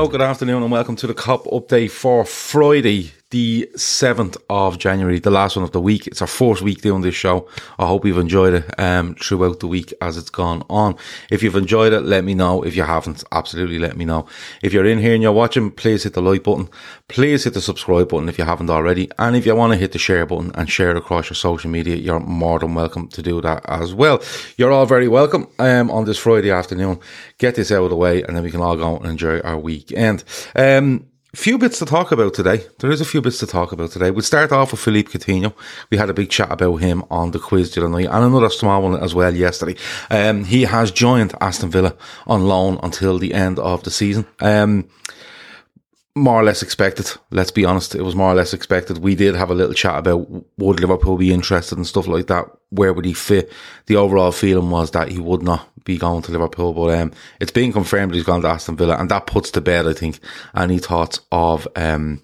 Hello, good afternoon, and welcome to the Kop update for Friday, the 7th of January, the last one of the week. It's our fourth week doing this show. I hope you've enjoyed it um, throughout the week as it's gone on. If you've enjoyed it, let me know. If you haven't, absolutely let me know. If you're in here and you're watching, please hit the like button. Please hit the subscribe button if you haven't already. And if you want to hit the share button and share it across your social media, you're more than welcome to do that as well. You're all very welcome um, on this Friday afternoon. Get this out of the way and then we can all go and enjoy our weekend. Um, few bits to talk about today. There is a few bits to talk about today. We'll start off with Philippe Coutinho. We had a big chat about him on the quiz the other night and another small one as well yesterday. Um, he has joined Aston Villa on loan until the end of the season. Um, more or less expected. Let's be honest. It was more or less expected. We did have a little chat about would Liverpool be interested and stuff like that. Where would he fit? The overall feeling was that he would not be going to Liverpool, but um, it's been confirmed he's gone to Aston Villa, and that puts to bed, I think, any thoughts of um,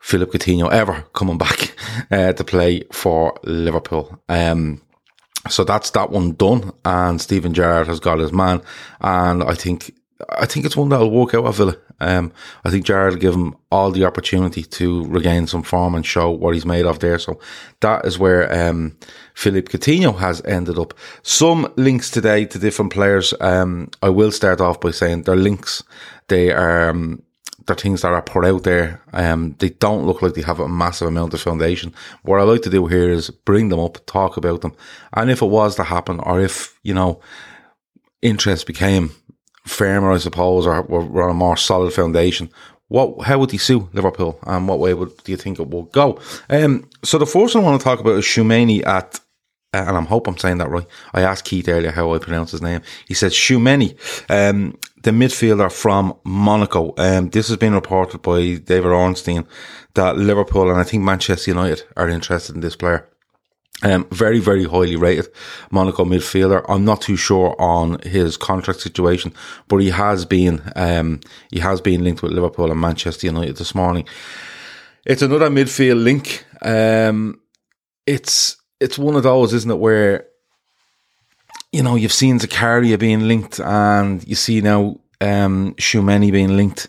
Philip Coutinho ever coming back uh, to play for Liverpool. Um, so that's that one done, and Steven Gerrard has got his man, and I think I think it's one that'll work out at Villa. Um, I think Gerrard will give him all the opportunity to regain some form and show what he's made of there. So that is where um, Philippe Coutinho has ended up. Some links today to different players. Um, I will start off by saying they're links. They are um, they're things that are put out there. Um, they don't look like they have a massive amount of foundation. What I like to do here is bring them up, talk about them, and if it was to happen, or if you know interest became firmer, I suppose, or were on a more solid foundation. What, how would he sue Liverpool, and what way would do you think it would go? Um, so the first one I want to talk about is Shumani at, and I hope I'm saying that right. I asked Keith earlier how I pronounce his name. He said Shumani, um, the midfielder from Monaco. Um, this has been reported by David Ornstein that Liverpool and I think Manchester United are interested in this player. Um, very, very highly rated Monaco midfielder. I'm not too sure on his contract situation, but he has been, um, he has been linked with Liverpool and Manchester United this morning. It's another midfield link. Um, it's, it's one of those, isn't it, where, you know, you've seen Zakaria being linked and you see now, um, Tchouameni being linked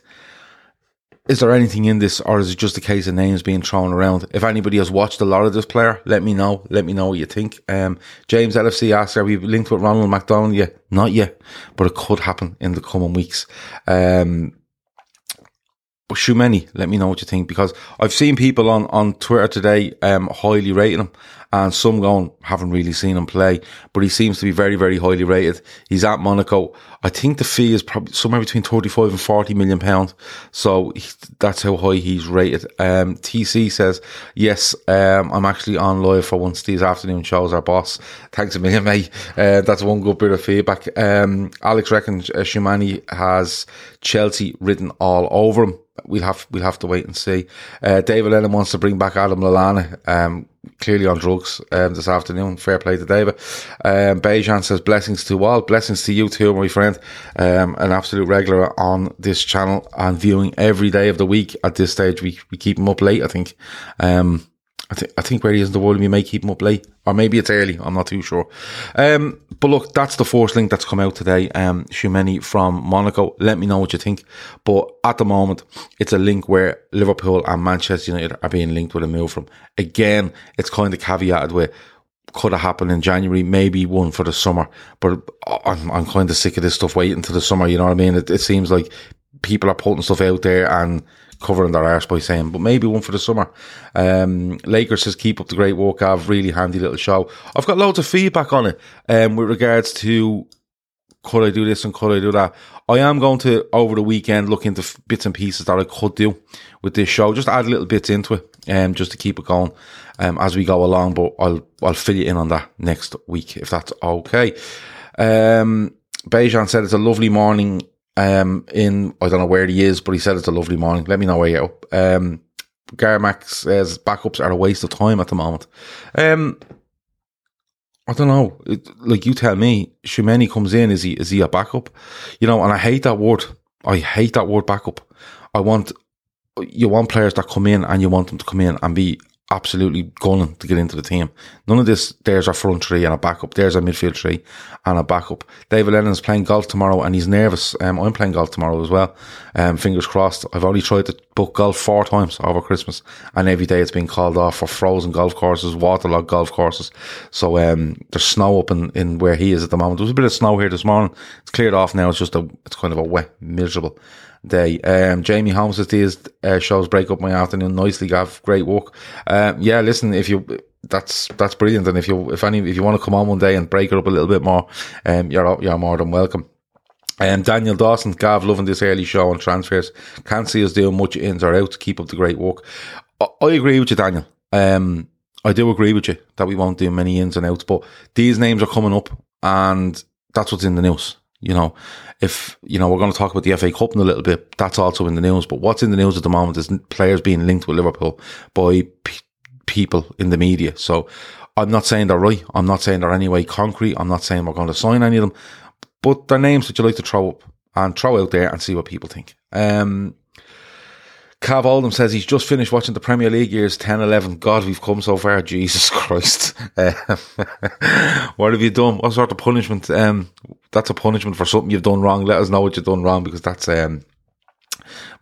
is there anything in this, or is it just a case of names being thrown around? If anybody has watched a lot of this player, let me know. Let me know what you think. Um, James LFC asks, are we linked with Ronald McDonald yet? Not yet, but it could happen in the coming weeks. Um, but Tchouameni, let me know what you think because I've seen people on, on Twitter today, um, highly rating him and some going, haven't really seen him play, but he seems to be very, very highly rated. He's at Monaco. I think the fee is probably somewhere between 35 and 40 million pounds. So he, that's how high he's rated. Um, TC says, yes, um, I'm actually on live for once these afternoon shows, our boss. Thanks a million, mate. Uh, that's one good bit of feedback. Um, Alex reckons uh, Tchouameni has Chelsea written all over him we'll have we'll have to wait and see. Uh, David Lennon wants to bring back Adam Lallana. Um, clearly on drugs um, this afternoon. Fair play to David. Um, Bejan says blessings to all. Blessings to you too, my friend. Um, an absolute regular on this channel and viewing every day of the week. At this stage, we, we keep him up late, I think. Um, I think I think where he is in the world, we may keep him up late, or maybe it's early. I'm not too sure. Um, but look, that's the first link that's come out today. Um, Tchouameni from Monaco. Let me know what you think. But at the moment, it's a link where Liverpool and Manchester United are being linked with a move from. Again, it's kind of caveated with could have happened in January, maybe one for the summer. But I'm, I'm kind of sick of this stuff waiting to the summer. You know what I mean? It, it seems like people are putting stuff out there and covering their arse by saying, but maybe one for the summer. Um, Lakers says, keep up the great work. I've really handy little show. I've got loads of feedback on it, um, with regards to could I do this and could I do that? I am going to over the weekend look into bits and pieces that I could do with this show. Just add little bits into it, um, just to keep it going, um, as we go along. But I'll I'll fill you in on that next week if that's okay. Um, Bejan said it's a lovely morning. Um, in I don't know where he is, but he said it's a lovely morning. Let me know where you're up. Um, Garmax says backups are a waste of time at the moment. Um, I don't know. It, like you tell me, Tchouameni comes in. Is he is he a backup? You know, and I hate that word. I hate that word backup. I want you want players that come in and you want them to come in and be absolutely gunning to get into the team. None of this, there's a front three and a backup. There's a midfield three and a backup. David Lennon's playing golf tomorrow and he's nervous. Um, I'm playing golf tomorrow as well. Um, fingers crossed. I've already tried to book golf four times over Christmas and every day it's been called off for frozen golf courses, waterlogged golf courses. So, um, there's snow up in, in where he is at the moment. There was a bit of snow here this morning. It's cleared off now. It's just a, it's kind of a wet, miserable day. Um, Jamie Holmes these uh, shows break up my afternoon nicely. Gav, great work. Um, yeah, listen, if you that's that's brilliant, and if you if any if you want to come on one day and break it up a little bit more, um, you're you're more than welcome. Um, Daniel Dawson, Gav, loving this early show on transfers. Can't see us doing much ins or outs. Keep up the great work. I, I agree with you, Daniel. Um, I do agree with you that we won't do many ins and outs, but these names are coming up, and that's what's in the news. You know, if, you know, we're going to talk about the FA Cup in a little bit, that's also in the news. But what's in the news at the moment is players being linked with Liverpool by p- people in the media. So I'm not saying they're right. I'm not saying they're anyway concrete. I'm not saying we're going to sign any of them, but they're names that you like to throw up and throw out there and see what people think. Um, Cav Oldham says he's just finished watching the Premier League years 10 11. God, we've come so far. Jesus Christ. Uh, what have you done? What sort of punishment? Um, that's a punishment for something you've done wrong. Let us know what you've done wrong because that's, um,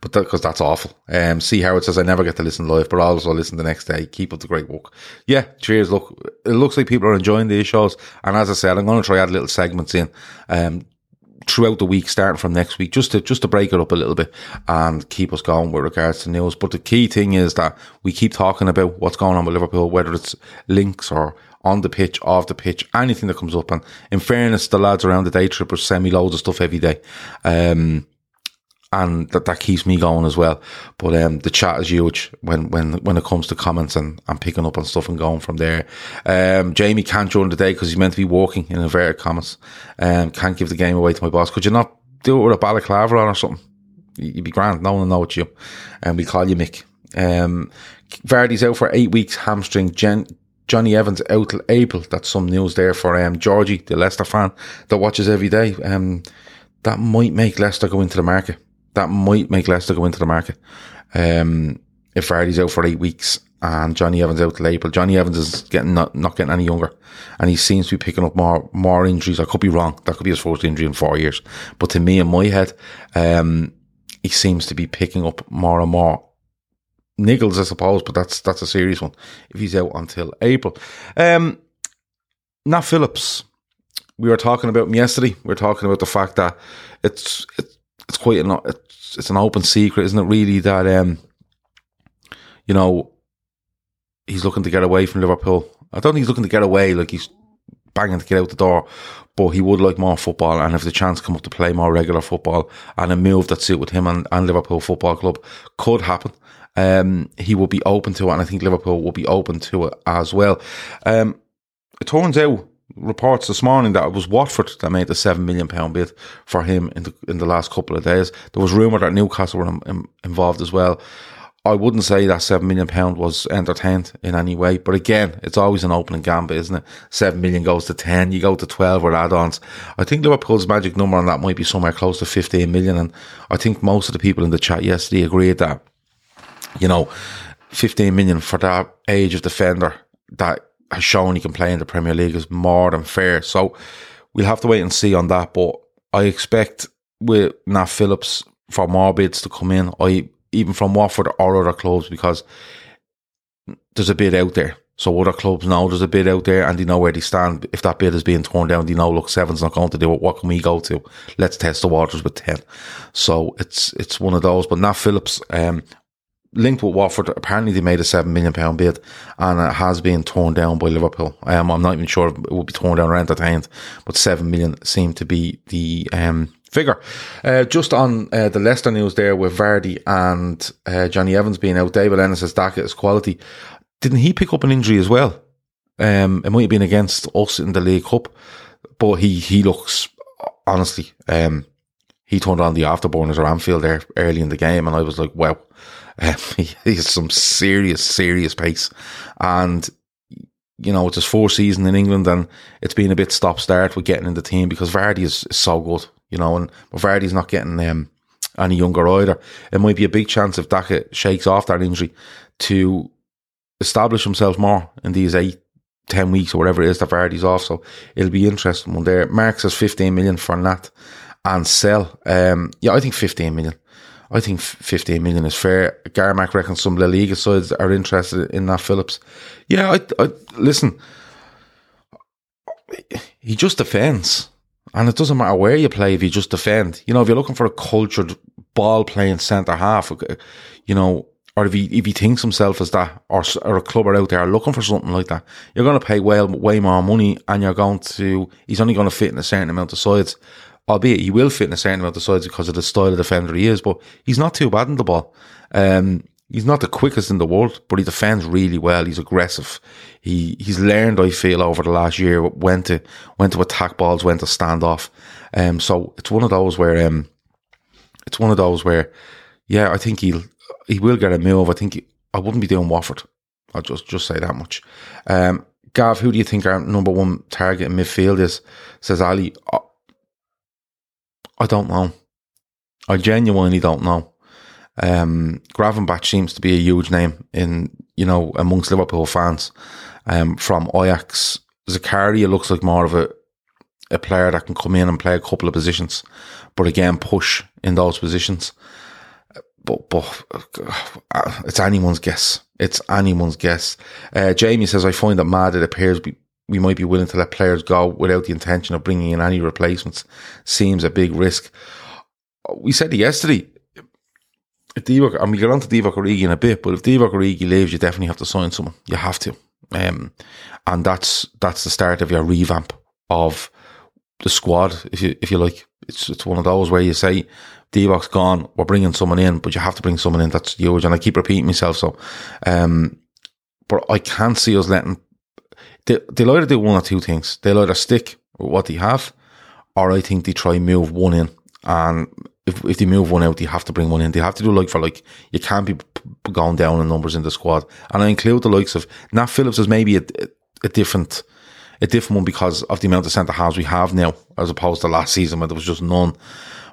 but because that, that's awful. Um, see Howard says I never get to listen live, but I'll also listen the next day. Keep up the great work. Yeah, cheers. Look, it looks like people are enjoying these shows, and as I said, I'm going to try add little segments in, um, throughout the week, starting from next week, just to just to break it up a little bit and keep us going with regards to news. But the key thing is that we keep talking about what's going on with Liverpool, whether it's links or on the pitch, off the pitch, anything that comes up. And in fairness, the lads around the day trippers send me loads of stuff every day. Um, and that, that keeps me going as well. But um, the chat is huge when when when it comes to comments and, and picking up on stuff and going from there. Um, Jamie can't join the day because he's meant to be walking in inverted commas. Um, can't give the game away to my boss. Could you not do it with a balaclava on or something? You'd be grand. No one will know it's you. And we call you Mick. Um, Vardy's out for eight weeks hamstring. Jen, Jonny Evans out till April. That's some news there for um, Georgie, the Leicester fan that watches every day. Um, that might make Leicester go into the market that might make Leicester go into the market. Um, if Vardy's out for eight weeks and Jonny Evans out till April, Jonny Evans is getting not, not getting any younger, and he seems to be picking up more more injuries. I could be wrong. That could be his first injury in four years. But to me, in my head, um, he seems to be picking up more and more niggles, I suppose. But that's that's a serious one. If he's out until April, um, Nat Phillips. We were talking about him yesterday. We were talking about the fact that it's it's it's quite an it's, it's an open secret, isn't it? Really, that um, you know, he's looking to get away from Liverpool. I don't think he's looking to get away like he's banging to get out the door, but he would like more football. And if the chance come up to play more regular football and a move that suit with him and, and Liverpool Football Club could happen, um, he will be open to it, and I think Liverpool will be open to it as well. Um, it turns out reports this morning that it was Watford that made the seven million pound bid for him in the in the last couple of days. There was rumour that Newcastle were in, involved as well. I wouldn't say that seven million pound was entertained in any way, but again, it's always an opening gambit, isn't it? Seven million goes to ten, you go to twelve with add-ons. I think Liverpool's magic number on that might be somewhere close to fifteen million, and I think most of the people in the chat yesterday agreed that, you know, fifteen million for that age of defender that has shown he can play in the Premier League is more than fair. So we'll have to wait and see on that. But I expect with Nat Phillips for more bids to come in, I even from Watford or other clubs because there's a bid out there. So other clubs know there's a bid out there and they know where they stand. If that bid is being torn down, they know, look, seven's not going to do it. What can we go to? Let's test the waters with 10. So it's, it's one of those. But Nat Phillips, um, linked with Watford. Apparently, they made a seven million pound bid, and it has been torn down by Liverpool. Um, I'm not even sure if it will be torn down or entertained, but seven million seemed to be the um, figure. Uh, just on uh, the Leicester news there with Vardy and uh, Jonny Evans being out, David Ennis says Daka is quality. Didn't he pick up an injury as well? Um, it might have been against us in the League Cup, but he he looks honestly. Um, he turned on the afterburners at Anfield there early in the game, and I was like, wow, um, he, has some serious, serious pace. And, you know, it's his fourth season in England, and it's been a bit stop start with getting in the team because Vardy is, is so good, you know, and but Vardy's not getting um, any younger either. It might be a big chance if Daka shakes off that injury to establish himself more in these eight 10 weeks or whatever it is that Vardy's off. So it'll be interesting one there. Mark says 15 million for Nat and sell. Um, yeah, I think 15 million. I think 15 million is fair. Garmack reckons some La Liga sides are interested in that Phillips. Yeah, I, I listen. He just defends, and it doesn't matter where you play if you just defend. You know, if you're looking for a cultured ball playing centre half, you know, or if he if he thinks himself as that, or, or a are out there looking for something like that, you're going to pay well way more money, and you're going to. He's only going to fit in a certain amount of sides albeit he will fit in a certain amount of the sides because of the style of defender he is, but he's not too bad in the ball. Um, he's not the quickest in the world, but he defends really well. He's aggressive. He he's learned, I feel, over the last year when to when to attack balls, when to stand off. Um, so it's one of those where um, it's one of those where, yeah, I think he'll he will get a move. I think he, I wouldn't be doing Watford. I'll just just say that much. Um, Gav, who do you think our number one target in midfield is? Says Ali. I don't know. I genuinely don't know. Um, Gravenberch seems to be a huge name in, you know, amongst Liverpool fans. Um, from Ajax, Zakaria looks like more of a, a player that can come in and play a couple of positions, but again, push in those positions. But, but uh, it's anyone's guess. It's anyone's guess. Uh, Jamie says, I find that mad it appears we, we might be willing to let players go without the intention of bringing in any replacements seems a big risk. We said yesterday. If Divock, and we get on to Divock Origi in a bit, but if Divock Origi leaves, you definitely have to sign someone. You have to. Um, and that's that's the start of your revamp of the squad, if you if you like. It's it's one of those where you say Divock's gone, we're bringing someone in, but you have to bring someone in that's huge. And I keep repeating myself, so um, but I can't see us letting they, they'll either do one or two things. They'll either stick with what they have, or I think they try move one in. And if, if they move one out, they have to bring one in. They have to do like for like. You can't be going down in numbers in the squad. And I include the likes of Nat Phillips as maybe a, a different a different one because of the amount of centre halves we have now, as opposed to last season when there was just none.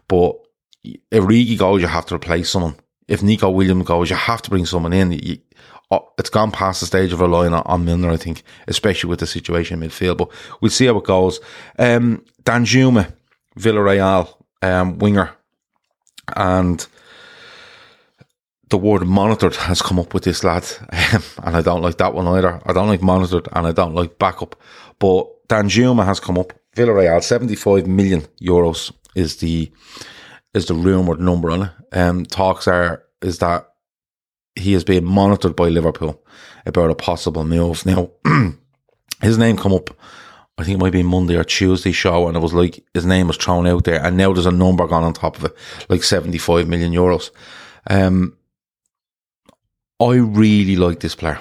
But if Rigi goes, you have to replace someone. If Nico Williams goes, you have to bring someone in. You, it's gone past the stage of relying on, on Milner, I think, especially with the situation in midfield. But we'll see how it goes. Um, Danjuma, Villarreal, um, winger, and the word monitored has come up with this lad, um, and I don't like that one either. I don't like monitored, and I don't like backup. But Danjuma has come up. Villarreal, seventy-five million euros is the is the rumored number on it. Um, talks are is that he is being monitored by Liverpool about a possible move. Now, his name come up, I think it might be Monday or Tuesday show, and it was like his name was thrown out there, and now there's a number gone on top of it, like 75 million euros. Um, I really like this player.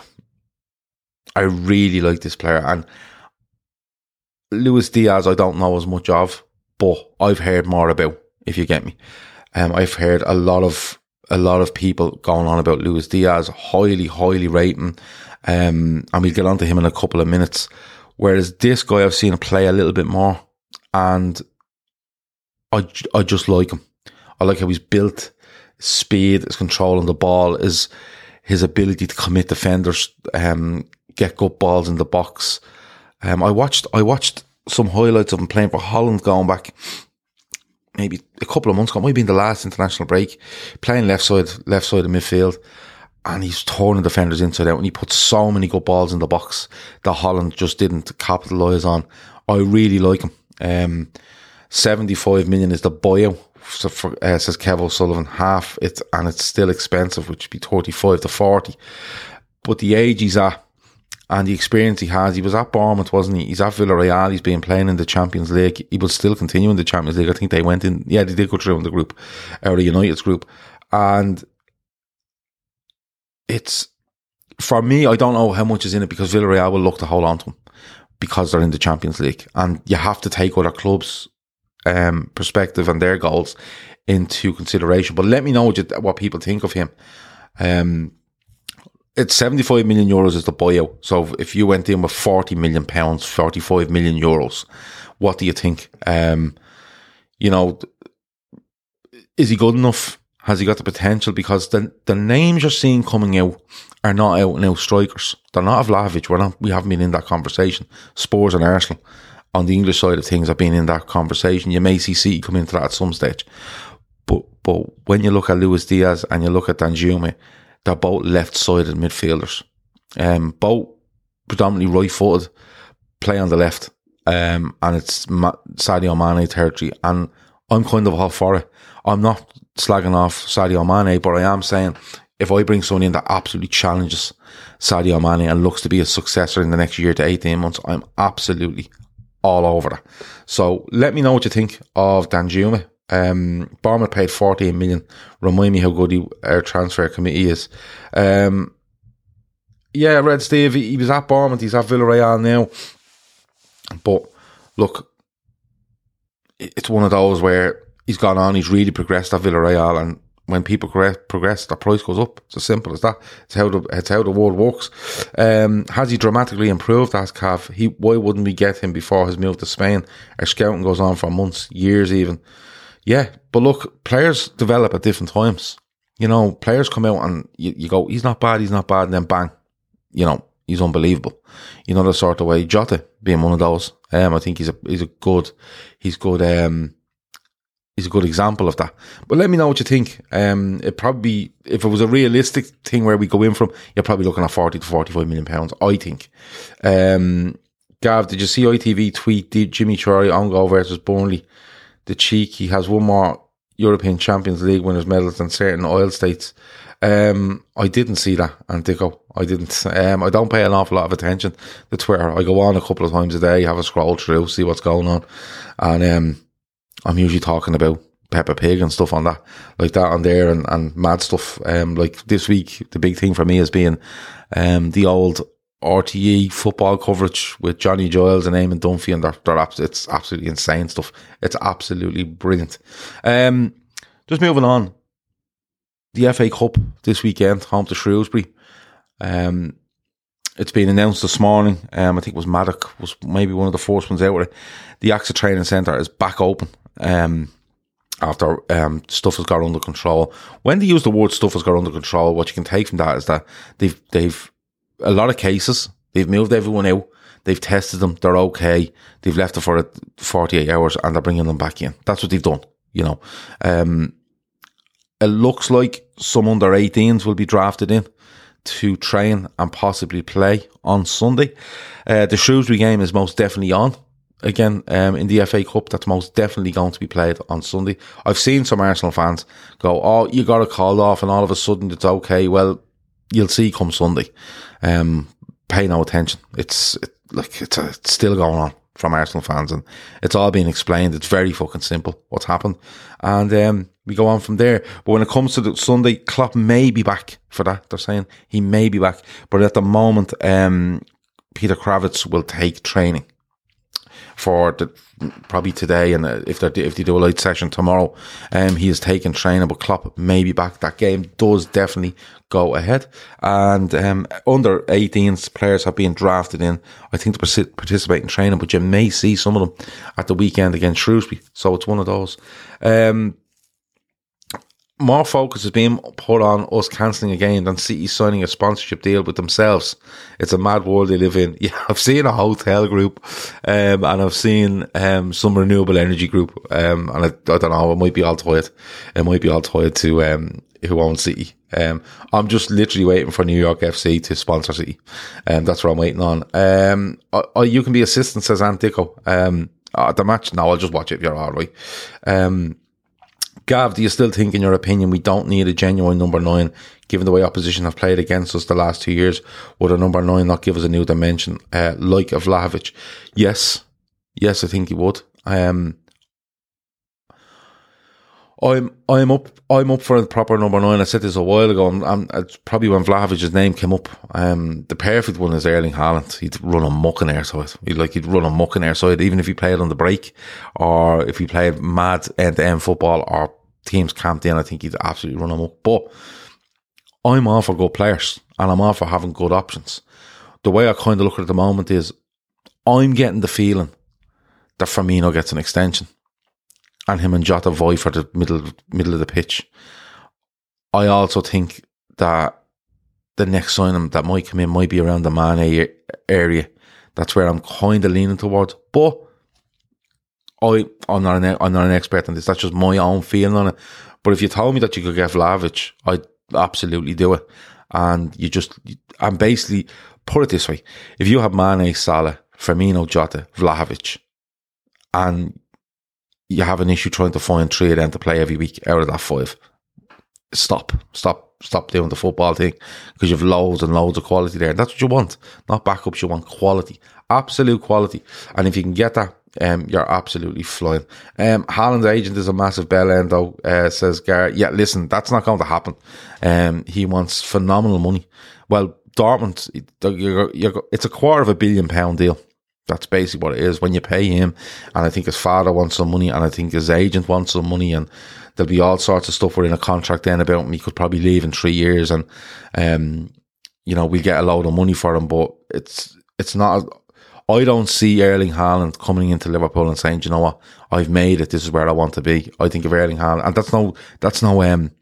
I really like this player, and Luis Diaz, I don't know as much of, but I've heard more about. If you get me, um, I've heard a lot of a lot of people going on about Luis Diaz, highly, highly rating. Um, and we'll get on to him in a couple of minutes. Whereas this guy, I've seen play a little bit more, and I, I just like him. I like how he's built, speed, his control on the ball, is his ability to commit defenders, um, get good balls in the box. Um, I watched, I watched some highlights of him playing for Holland going back maybe a couple of months ago, might have been the last international break, playing left side, left side of midfield. And he's turning defenders inside out and he put so many good balls in the box that Holland just didn't capitalise on. I really like him. Um, 75 million is the buyout so for, uh, says Kev O'Sullivan, half it, and it's still expensive, which would be 35 to 40. But the age he's at and the experience he has, he was at Bournemouth, wasn't he? He's at Villarreal, he's been playing in the Champions League. He will still continue in the Champions League. I think they went in, yeah, they did go through in the group, or the United's group. And it's, for me, I don't know how much is in it because Villarreal will look to hold on to him because they're in the Champions League. And you have to take other clubs' um, perspective and their goals into consideration. But let me know what, you, what people think of him. Um, it's 75 million euros is the buyout. So if you went in with 40 million pounds, 45 million euros, what do you think? Um, you know, is he good enough? Has he got the potential? Because the the names you're seeing coming out are not out now strikers. They're not Vlahovic. We're not. We haven't been in that conversation. Spurs and Arsenal on the English side of things have been in that conversation. You may see City come into that at some stage, but but when you look at Luis Diaz and you look at Danjuma, they're both left-sided midfielders. Um, both predominantly right-footed, play on the left, um, and it's Ma- Sadio Mane territory. And I'm kind of all for it. I'm not slagging off Sadio Mane, but I am saying if I bring someone in that absolutely challenges Sadio Mane and looks to be a successor in the next year to 18 months, I'm absolutely all over that. So let me know what you think of Danjuma. Um, Bournemouth paid 14 million. Remind me how good he, our transfer committee is. Um, yeah, Red Steve, he, he was at Bournemouth, he's at Villarreal now. But look, it's one of those where he's gone on, he's really progressed at Villarreal, and when people progress, the price goes up. It's as simple as that. It's how the it's how the world works. Um, has he dramatically improved? Asked Cav. He why wouldn't we get him before his move to Spain? Our scouting goes on for months, years, even. Yeah, but look, players develop at different times. You know, players come out and you, you go, he's not bad, he's not bad, and then bang, you know, he's unbelievable. You know the sort of way. Jota being one of those. Um, I think he's a he's a good, he's good. Um, he's a good example of that. But let me know what you think. Um, it probably if it was a realistic thing where we go in from, you're probably looking at forty to forty-five million pounds. I think. Um, Gav, did you see ITV tweet Djimi Traore on goal versus Burnley? The cheek, he has one more European Champions League winners medals than certain oil states. Um, I didn't see that, and Dico, I didn't. Um, I don't pay an awful lot of attention to Twitter. I go on a couple of times a day, have a scroll through, see what's going on, and um, I'm usually talking about Peppa Pig and stuff on that, like that on there, and, and mad stuff. Um, like this week, the big thing for me has been um the old RTE football coverage with Johnny Giles and Eamon Dunphy, and they're, they're it's absolutely insane stuff. It's absolutely brilliant. Um, just moving on, the FA Cup this weekend, home to Shrewsbury. Um, it's been announced this morning. Um, I think it was Maddock was maybe one of the first ones out with it. The AXA Training Centre is back open. Um, after um, stuff has got under control. When they use the word stuff has got under control, what you can take from that is that they've they've a lot of cases. They've moved everyone out. They've tested them. They're okay. They've left it for 48 hours and they're bringing them back in. That's what they've done. You know, um, it looks like some under 18s will be drafted in to train and possibly play on Sunday. Uh, the Shrewsbury game is most definitely on again um, in the FA Cup. That's most definitely going to be played on Sunday. I've seen some Arsenal fans go, "Oh, you got a call off," and all of a sudden it's okay. Well, you'll see come Sunday. Um, pay no attention. It's it, like it's, a, it's still going on from Arsenal fans, and it's all being explained. It's very fucking simple what's happened, and um, we go on from there. But when it comes to the Sunday, Klopp may be back for that. They're saying he may be back, but at the moment, um, Peter Krawietz will take training for the, probably today, and uh, if they if they do a light session tomorrow, um, he is taking training. But Klopp may be back. That game does definitely go ahead, and um, under 18s players have been drafted in. I think to participate in training, but you may see some of them at the weekend against Shrewsbury. So it's one of those. Um, more focus is being put on us cancelling a game than City signing a sponsorship deal with themselves. It's a mad world they live in. Yeah, I've seen a hotel group, um, and I've seen um, some renewable energy group, um, and I, I, don't know, it might be all tied. It might be all tied to um, who owns City. Um, I'm just literally waiting for New York FC to sponsor City, and um, that's what I'm waiting on. Um, I, you can be assistant, says Antico. Um, at the match, no, I'll just watch it if you're all right. Um, Gav, do you still think, in your opinion, we don't need a genuine number nine, given the way opposition have played against us the last two years? Would a number nine not give us a new dimension, uh, like a Vlahovic? Yes, yes, I think he would. Um, I'm I'm up I'm up for a proper number nine. I said this a while ago, and, and it's probably when Vlahovic's name came up. Um, the perfect one is Erling Haaland. He'd run a muck in airside. He'd like he'd run a muck in airside, even if he played on the break, or if he played mad end to end football, or teams camped in. I think he'd absolutely run a muck. But I'm all for good players, and I'm all for having good options. The way I kind of look at it at the moment is, I'm getting the feeling that Firmino gets an extension and him and Jota vie for the middle middle of the pitch. I also think that the next signing that might come in might be around the Mane area. That's where I'm kind of leaning towards. But I, I'm not an I'm not an expert on this. That's just my own feeling on it. But if you told me that you could get Vlahovic, I'd absolutely do it. And you just, and basically put it this way: if you have Mane, Salah, Firmino, Jota, Vlahovic, and you have an issue trying to find three of them to play every week out of that five. Stop, stop, stop doing the football thing because you've loads and loads of quality there. That's what you want, not backups. You want quality, absolute quality. And if you can get that, um, you're absolutely flying. Um, agent is a massive bell end, though, uh, says Garrett. Yeah, listen, that's not going to happen. Um, he wants phenomenal money. Well, Dortmund, you're, you're, it's a quarter of a billion pound deal. That's basically what it is. When you pay him, and I think his father wants some money, and I think his agent wants some money, and there'll be all sorts of stuff within a contract then about him. He could probably leave in three years, and um, you know, we get a load of money for him, but it's it's not. I don't see Erling Haaland coming into Liverpool and saying, you know what, I've made it. This is where I want to be. I think of Erling Haaland, and that's no, that's no, um,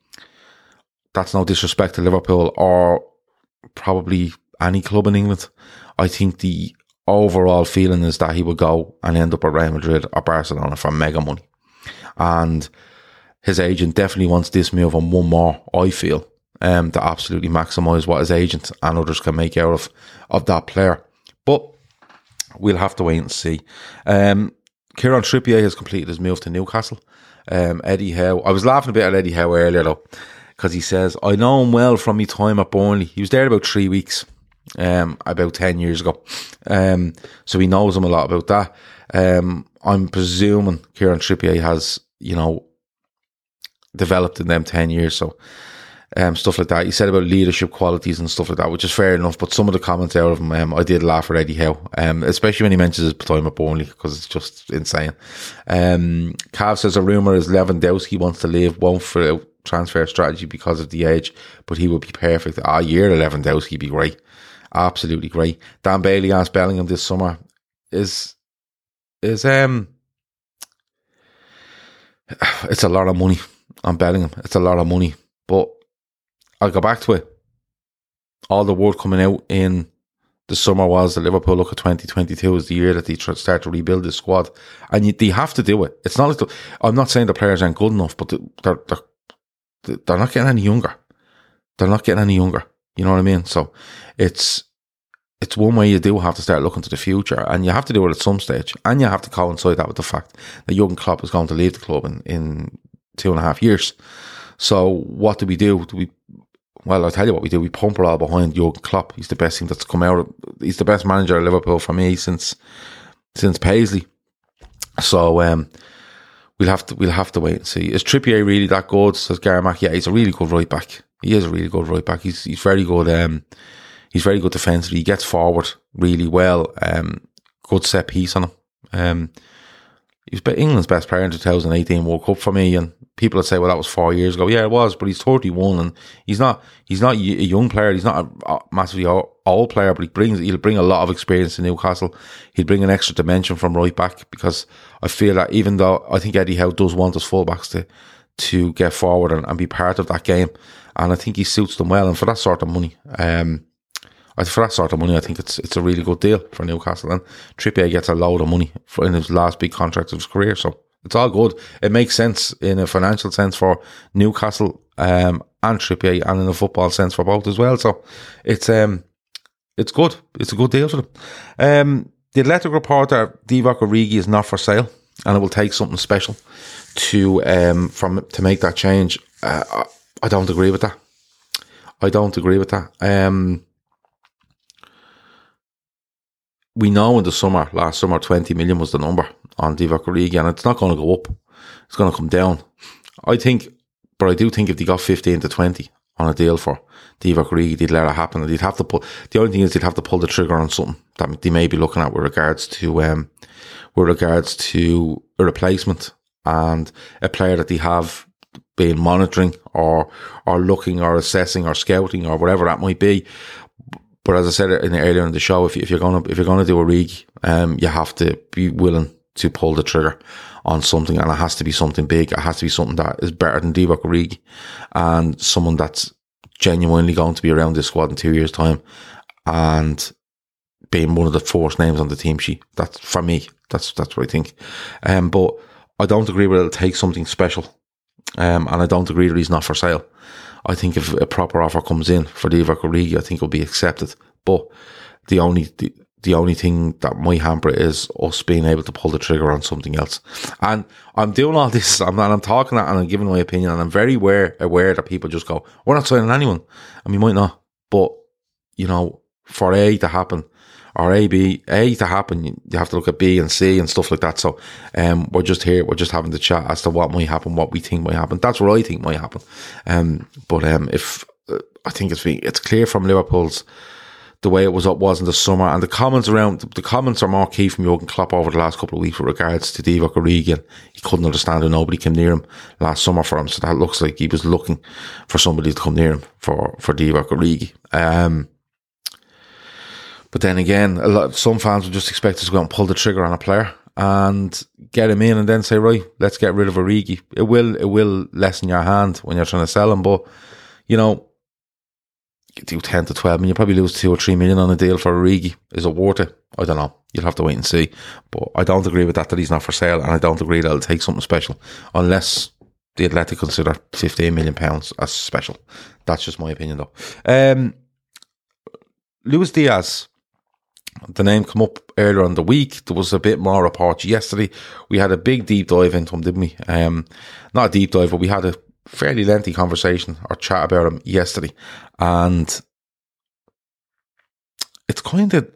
that's no disrespect to Liverpool or probably any club in England. I think the overall feeling is that he would go and end up at Real Madrid or Barcelona for mega money. And his agent definitely wants this move and one more, I feel, um, to absolutely maximise what his agent and others can make out of, of that player. But we'll have to wait and see. Um, Kieran Trippier has completed his move to Newcastle. Um, Eddie Howe, I was laughing a bit at Eddie Howe earlier though, because he says, I know him well from my time at Burnley. He was there about three weeks um, about 10 years ago. Um, so he knows him a lot about that. Um, I'm presuming Kieran Trippier has, you know, developed in them 10 years. So, um, stuff like that. He said about leadership qualities and stuff like that, which is fair enough. But some of the comments out of him, um, I did laugh at Eddie Howe, um, especially when he mentions his time at Burnley because it's just insane. Um, Cav says a rumor is Lewandowski wants to leave, won't for transfer strategy because of the age, but he would be perfect. Ah, year Lewandowski be great absolutely great. Dan Bailey asked Bellingham this summer is is um it's a lot of money on Bellingham. It's a lot of money, but I'll go back to it. All the word coming out in the summer was the Liverpool look at 2022 is the year that they start to rebuild the squad, and you, they have to do it. It's not like the, I'm not saying the players aren't good enough, but they're, they're they're not getting any younger. They're not getting any younger. You know what I mean? So it's it's one way you do have to start looking to the future, and you have to do it at some stage, and you have to coincide that with the fact that Jurgen Klopp is going to leave the club in, in two and a half years. So what do we do? Do we? Well, I'll tell you what we do. We pump it all behind Jurgen Klopp. He's the best thing that's come out. He's the best manager at Liverpool for me since since Paisley. So um, we'll have to we'll have to wait and see. Is Trippier really that good? Says Gary Mack. Yeah, he's a really good right back. He is a really good right back. He's he's very good. Um, he's very good defensively. He gets forward really well. Um, good set piece on him. Um, he was England's best player in 2018 World Cup for me, and people would say, "Well, that was four years ago." Yeah, it was, but he's 31, and he's not he's not a young player. He's not a, massively old player, but he brings he'll bring a lot of experience to Newcastle. He'll bring an extra dimension from right back because I feel that even though I think Eddie Howe does want his fullbacks to to get forward and, and be part of that game, and I think he suits them well. And for that sort of money, um, for that sort of money, I think it's it's a really good deal for Newcastle. And Trippier gets a load of money for in his last big contract of his career, so it's all good. It makes sense in a financial sense for Newcastle um, and Trippier, and in a football sense for both as well. So it's um it's good. It's a good deal for them. Um, the Athletic reporter Divock Origi is not for sale. And it will take something special to um from to make that change. Uh, I, I don't agree with that. I don't agree with that. Um, we know in the summer, last summer, 20 million was the number on Divock Origi, and it's not going to go up. It's going to come down. I think, but I do think if they got 15 to 20 on a deal for Divock Origi, they'd let it happen. And They'd have to pull, the only thing is they'd have to pull the trigger on something that they may be looking at with regards to, um, with regards to a replacement and a player that they have been monitoring or, or looking or assessing or scouting or whatever that might be. But as I said in earlier in the show, if, if you're gonna if you're gonna do a rig, um, you have to be willing to pull the trigger on something, and it has to be something big. It has to be something that is better than Divock Origi, and someone that's genuinely going to be around this squad in two years' time, and being one of the first names on the team sheet. That's for me. That's that's what I think. Um, but I don't agree with it'll take something special, um, and I don't agree that he's not for sale. I think if a proper offer comes in for Divock Origi, I think it'll be accepted. But the only the, the only thing that might hamper it is us being able to pull the trigger on something else. And I'm doing all this, I'm I'm talking that, and I'm giving my opinion, and I'm very aware aware that people just go, "We're not signing anyone," and we might not, but you know, for A to happen, or A, B, A to happen, you have to look at B and C and stuff like that. So, um, we're just here, we're just having the chat as to what might happen, what we think might happen. That's what I think might happen. Um, but, um, if, uh, I think it's, it's clear from Liverpool's, the way it was up was in the summer and the comments around, the comments are more key from Jurgen Klopp over the last couple of weeks with regards to Divock Origi he couldn't understand and nobody came near him last summer for him. So that looks like he was looking for somebody to come near him for, for Divock Origi. Um, but then again, a lot some fans would just expect us to go and pull the trigger on a player and get him in and then say, right, let's get rid of Origi. It will it will lessen your hand when you're trying to sell him, but you know, you do ten to twelve million, you probably lose two or three million on a deal for Origi. Is it worth it? I don't know. You'll have to wait and see. But I don't agree with that that he's not for sale, and I don't agree that it'll take something special unless the Athletic consider fifteen million pounds as special. That's just my opinion though. Um Luis Diaz the name come up earlier on the week. There was a bit more reports yesterday. We had a big deep dive into him, didn't we? Um, not a deep dive, but we had a fairly lengthy conversation or chat about him yesterday. And it's kind of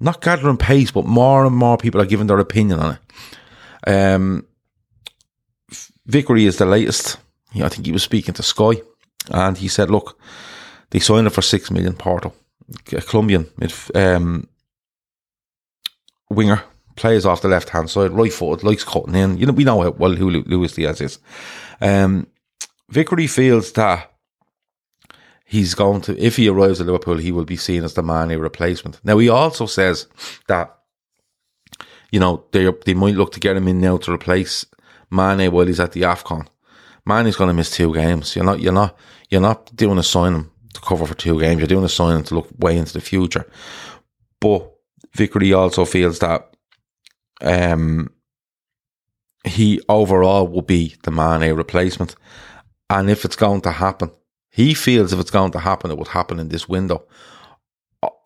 not gathering pace, but more and more people are giving their opinion on it. Um, Vickery is the latest. I think he was speaking to Sky and he said, look, they signed it for six million Porto. A Colombian um, winger, plays off the left hand side, right footed, likes cutting in. You know, we know how well who Luis Diaz is. Um, Vickery feels that he's going to, if he arrives at Liverpool, he will be seen as the Mane replacement. Now, he also says that, you know, they they might look to get him in now to replace Mane while he's at the AFCON. Mane's going to miss two games. You're not, you're not, you're not doing a signing to cover for two games. You're doing a signing to look way into the future. But Vickery also feels that um, he overall will be the Mane replacement. And if it's going to happen, he feels if it's going to happen, it would happen in this window.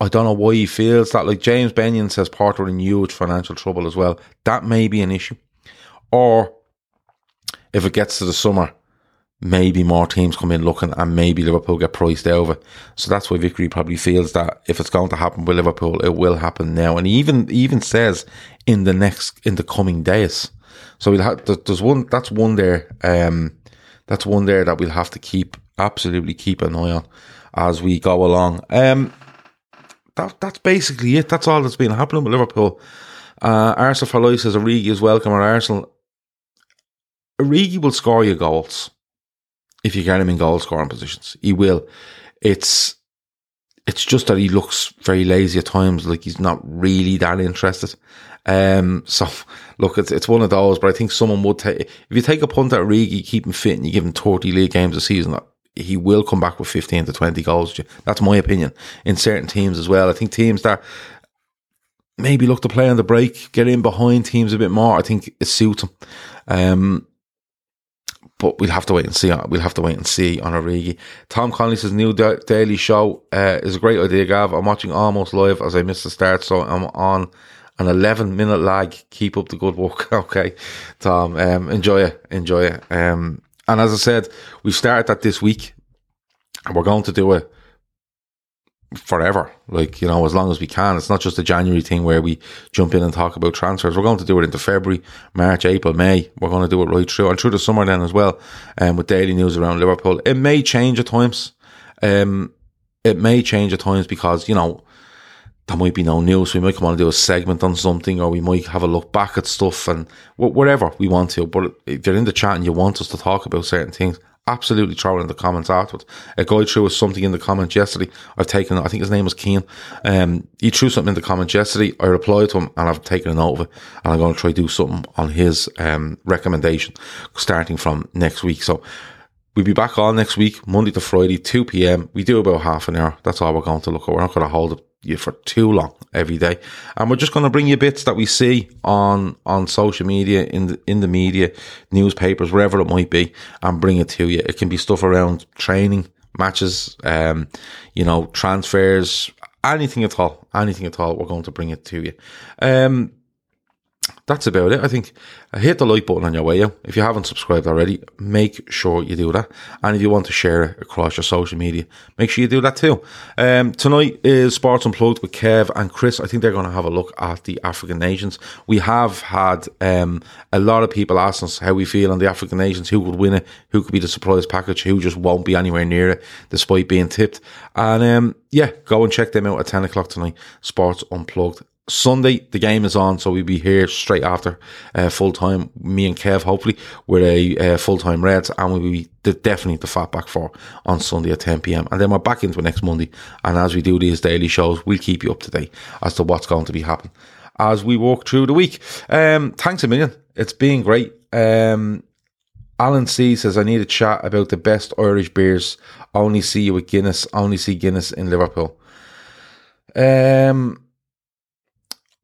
I don't know why he feels that. Like James Benyon says, Porto in huge financial trouble as well. That may be an issue. Or if it gets to the summer, maybe more teams come in looking and maybe Liverpool get priced over. So that's why Vickery probably feels that if it's going to happen with Liverpool, it will happen now. And he even even says in the next in the coming days. So we'll have there's one that's one there. Um, that's one there that we'll have to keep absolutely keep an eye on as we go along. Um, that that's basically it. That's all that's been happening with Liverpool. Uh, Arsenal for life says Origi is welcome at Arsenal. Origi will score you goals if you get him in goal scoring positions. He will. It's it's just that he looks very lazy at times, like he's not really that interested. Um, so look, it's it's one of those, but I think someone would take if you take a punt at Origi, keep him fit, and you give him thirty league games a season. He will come back with fifteen to twenty goals. That's my opinion. In certain teams as well, I think teams that maybe look to play on the break, get in behind teams a bit more. I think it suits him. Um, but we'll have to wait and see. We'll have to wait and see on Origi. Tom Connolly says new daily show uh, is a great idea, Gav. I'm watching almost live as I missed the start, so I'm on an 11 minute lag. Keep up the good work. Okay, Tom. Um, enjoy it. Enjoy it. Um, and as I said, we've started that this week and we're going to do it forever. Like, you know, as long as we can. It's not just a January thing where we jump in and talk about transfers. We're going to do it into February, March, April, May. We're going to do it right through and through the summer then as well. Um, with daily news around Liverpool. It may change at times. Um, it may change at times because, you know, there might be no news. We might come on and do a segment on something, or we might have a look back at stuff and whatever we want to. But if you're in the chat and you want us to talk about certain things, absolutely throw it in the comments afterwards. A guy threw us something in the comments yesterday. I've taken, I think his name was Keen. Um, he threw something in the comments yesterday. I replied to him and I've taken a note of it and I'm going to try to do something on his, um, recommendation starting from next week. So we'll be back on next week, Monday to Friday, 2 p.m. We do about half an hour. That's all we're going to look at. We're not going to hold it you for too long every day. And we're just going to bring you bits that we see on, on social media, in the, in the media, newspapers, wherever it might be, and bring it to you. It can be stuff around training, matches, um, you know, transfers, anything at all, anything at all. We're going to bring it to you. Um, that's about it. I think uh, hit the like button on your way out. If you haven't subscribed already, make sure you do that. And if you want to share it across your social media, make sure you do that too. Um, tonight is Sports Unplugged with Kev and Chris. I think they're going to have a look at the African nations. We have had um, a lot of people asking us how we feel on the African nations, who could win it, who could be the surprise package, who just won't be anywhere near it despite being tipped. And um, yeah, go and check them out at 10 o'clock tonight. Sports Unplugged Sunday, the game is on, so we'll be here straight after uh, full time. Me and Kev, hopefully, with a uh, full time Reds, and we'll be the, definitely the Fat Back Four on Sunday at 10 pm. And then we're back into next Monday. And as we do these daily shows, we'll keep you up to date as to what's going to be happening as we walk through the week. Um, thanks a million. It's been great. Um, Alan C says, I need a chat about the best Irish beers. Only see you with Guinness. Only see Guinness in Liverpool. Um,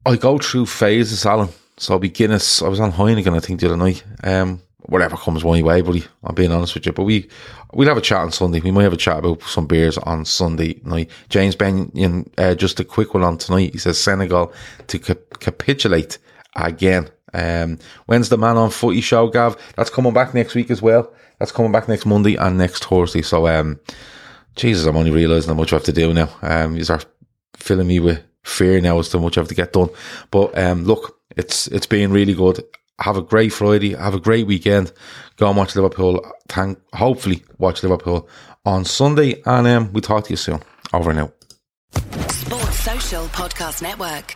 I go through phases, Alan. So I'll be Guinness. I was on Heineken, I think, the other night. Um, whatever comes my way, buddy. I'm being honest with you. But we, we'll have a chat on Sunday. We might have a chat about some beers on Sunday night. James Benyon, uh, just a quick one on tonight. He says Senegal to cap- capitulate again. Um, when's the man on footy show, Gav? That's coming back next week as well. That's coming back next Monday and next Thursday. So, um, Jesus, I'm only realising how much I have to do now. Um, you are filling me with fear now as to much I have to get done. But um, look, it's it's been really good. Have a great Friday. Have a great weekend. Go and watch Liverpool. Thank, hopefully, watch Liverpool on Sunday. And um, we talk to you soon. Over now. Sports Social Podcast Network.